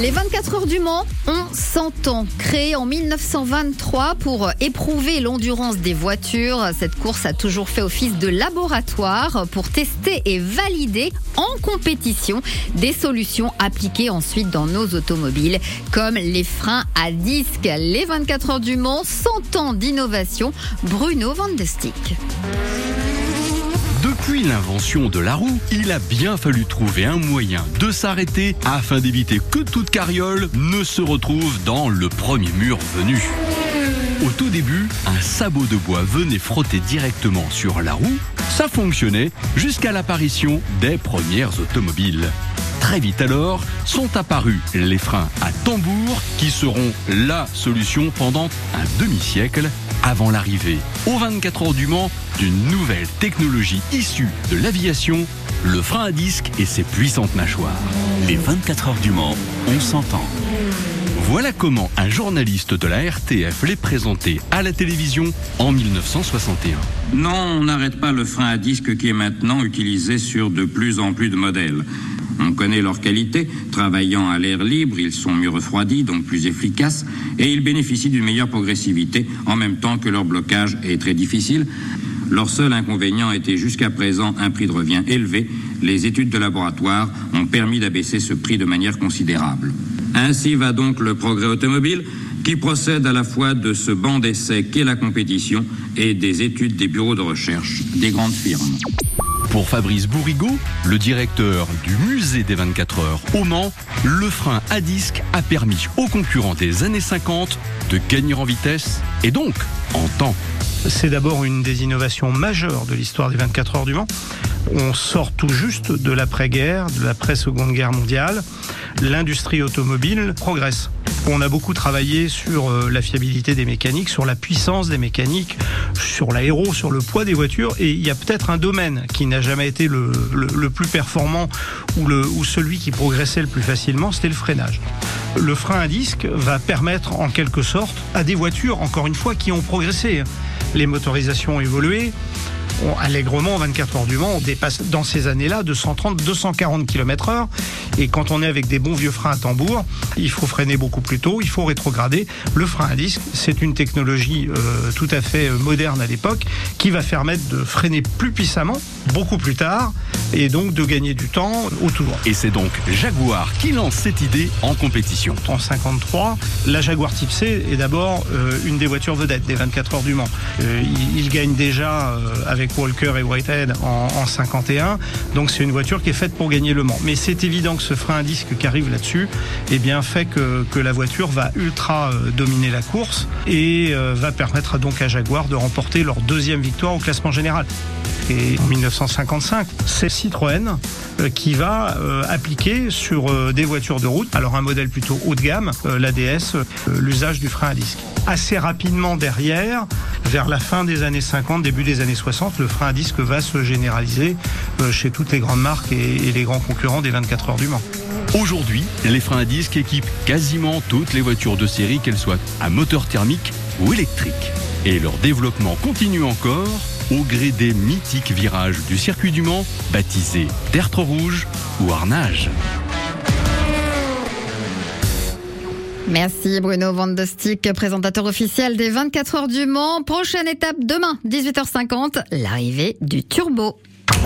Les 24 heures du Mans ont 100 ans. Créée en 1923 pour éprouver l'endurance des voitures, cette course a toujours fait office de laboratoire pour tester et valider en compétition des solutions appliquées ensuite dans nos automobiles, comme les freins à disque. Les 24 heures du Mans, 100 ans d'innovation. Bruno Van de Stick. Depuis l'invention de la roue, il a bien fallu trouver un moyen de s'arrêter afin d'éviter que toute carriole ne se retrouve dans le premier mur venu. Au tout début, un sabot de bois venait frotter directement sur la roue. Ça fonctionnait jusqu'à l'apparition des premières automobiles. Très vite alors, sont apparus les freins à tambour qui seront la solution pendant un demi-siècle avant l'arrivée au 24 heures du Mans d'une nouvelle technologie issue de l'aviation, le frein à disque et ses puissantes mâchoires. Les 24 heures du Mans, on s'entend. Voilà comment un journaliste de la RTF les présentait à la télévision en 1961. Non, on n'arrête pas le frein à disque qui est maintenant utilisé sur de plus en plus de modèles. On connaît leur qualité. Travaillant à l'air libre, ils sont mieux refroidis, donc plus efficaces, et ils bénéficient d'une meilleure progressivité, en même temps que leur blocage est très difficile. Leur seul inconvénient était jusqu'à présent un prix de revient élevé. Les études de laboratoire ont permis d'abaisser ce prix de manière considérable. Ainsi va donc le progrès automobile qui procède à la fois de ce banc d'essai qu'est la compétition et des études des bureaux de recherche des grandes firmes. Pour Fabrice Bourrigaud, le directeur du musée des 24 heures au Mans, le frein à disque a permis aux concurrents des années 50 de gagner en vitesse et donc en temps. C'est d'abord une des innovations majeures de l'histoire des 24 heures du Mans. On sort tout juste de l'après-guerre, de l'après-seconde guerre mondiale. L'industrie automobile progresse. On a beaucoup travaillé sur euh, la fiabilité des mécaniques, sur la puissance des mécaniques, sur l'aéro, sur le poids des voitures. Et il y a peut-être un domaine qui n'a jamais été le, plus performant ou, le, ou celui qui progressait le plus facilement, c'était le freinage. Le frein à disque va permettre en quelque sorte à des voitures, encore une fois, qui ont progressé. Les motorisations ont évolué, on, allègrement, 24 heures du Mans, on dépasse dans ces années-là de 130, 240 km heure. Et quand on est avec des bons vieux freins à tambour, il faut freiner beaucoup plus tôt, il faut rétrograder. Le frein à disque, c'est une technologie euh, tout à fait moderne à l'époque qui va permettre de freiner plus puissamment, beaucoup plus tard, et donc de gagner du temps au tout droit. Et c'est donc Jaguar qui lance cette idée en compétition. En 53, la Jaguar Type C est d'abord euh, une des voitures vedettes des 24 heures du Mans. Euh, il, il, gagne déjà euh, Walker et Whitehead en, en 51, donc c'est une voiture qui est faite pour gagner le Mans. Mais c'est évident que ce frein à disque qui arrive là-dessus, eh bien fait que, que, la voiture va ultra euh, dominer la course et euh, va permettre donc à Jaguar de remporter leur deuxième victoire au classement général. Et en 1955, c'est Citroën qui va euh, appliquer sur euh, des voitures de route, alors un modèle plutôt haut de gamme, l'ADS, l'usage du frein à disque. Assez rapidement derrière, vers la fin des années 50, début des années 60, le frein à disque va se généraliser chez toutes les grandes marques et les grands concurrents des 24 heures du Mans. Aujourd'hui, les freins à disque équipent quasiment toutes les voitures de série, qu'elles soient à moteur thermique ou électrique. Et leur développement continue encore au gré des mythiques virages du circuit du Mans, baptisés Tertre Rouge ou Arnage. Merci Bruno Van présentateur officiel des 24 heures du Mans. Prochaine étape demain, 18h50, l'arrivée du turbo.